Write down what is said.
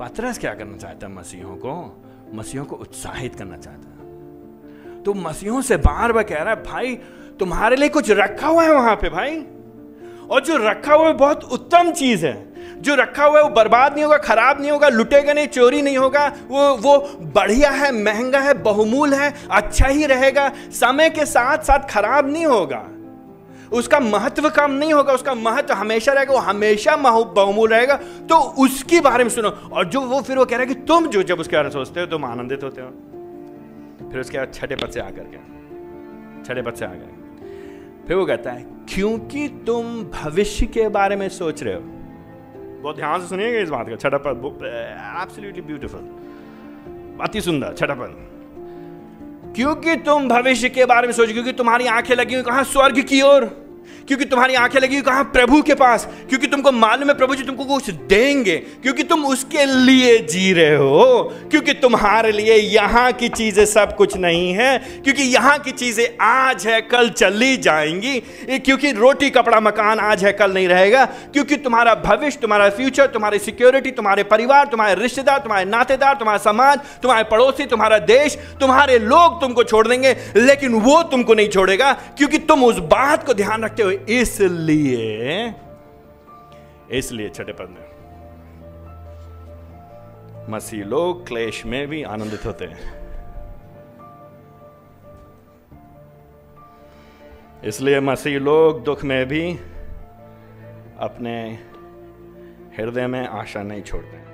पतरस क्या करना चाहता है मसीहों को? मसीहों को उत्साहित करना चाहता तो मसीहों से बार बार कह रहा है, भाई, तुम्हारे लिए कुछ रखा हुआ है वहाँ पे भाई? और जो रखा हुआ है बहुत उत्तम चीज़ है। जो रखा हुआ है वो बर्बाद नहीं होगा, खराब नहीं होगा, लुटेगा नहीं, चोरी नहीं होगा। वो वो बढ़िया है, महँगा है, बहुमूल है अच्छा ही रहेगा। समय के साथ साथ खराब नहीं होगा। उसका महत्व कम नहीं होगा, उसका महत्व हमेशा रहेगा, वो हमेशा बहुमूल रहेगा। तो उसके बारे में सुनो। और जो वो फिर वो कह रहा है कि तुम जो, जब उसके बारे में सोचते हो, तुम आनंदित होते हो। फिर उसके बाद छठे पद से आकर के, छठे पद से आकर फिर वो कहता है, क्योंकि तुम भविष्य के बारे में सोच रहे हो। बहुत ध्यान से सुनिएगा इस बात का। छठा पद एब्सोल्युटली ब्यूटीफुल अति सुंदर, छठा पद। क्योंकि तुम भविष्य के बारे में सोचो, क्योंकि तुम्हारी आँखें लगी हुई, कहा स्वर्ग की ओर? क्योंकि तुम्हारी आँखें लगी हुई कहा प्रभु के पास? क्योंकि तुमको मालूम है, प्रभु जी, तुमको कुछ देंगे, क्योंकि तुम उसके लिए जी रहे हो, क्योंकि तुम्हारे लिए यहाँ की चीज़ें सब कुछ नहीं है, क्योंकि यहाँ की चीज़ें आज है, कल चली जाएँगी, क्योंकि रोटी, कपड़ा, मकान आज है, कल नहीं रहेगा, क्योंकि तुम्हारा भविष्य, तुम्हारा फ्यूचर तुम्हारी सिक्योरिटी तुम्हारे परिवार, तुम्हारे रिश्तेदार, तुम्हारे नातेदार, तुम्हारा समाज, तुम्हारे पड़ोसी, तुम्हारा देश, तुम्हारे लोग तुमको छोड़ देंगे, लेकिन वो तुमको नहीं छोड़ेगा, क्योंकि तुम उस बात को ध्यान रखते हो इसलिए इसलिए छठे पद में, मसीह लोग क्लेश में भी आनंदित होते हैं। इसलिए मसीह लोग दुख में भी अपने हृदय में आशा नहीं छोड़ते।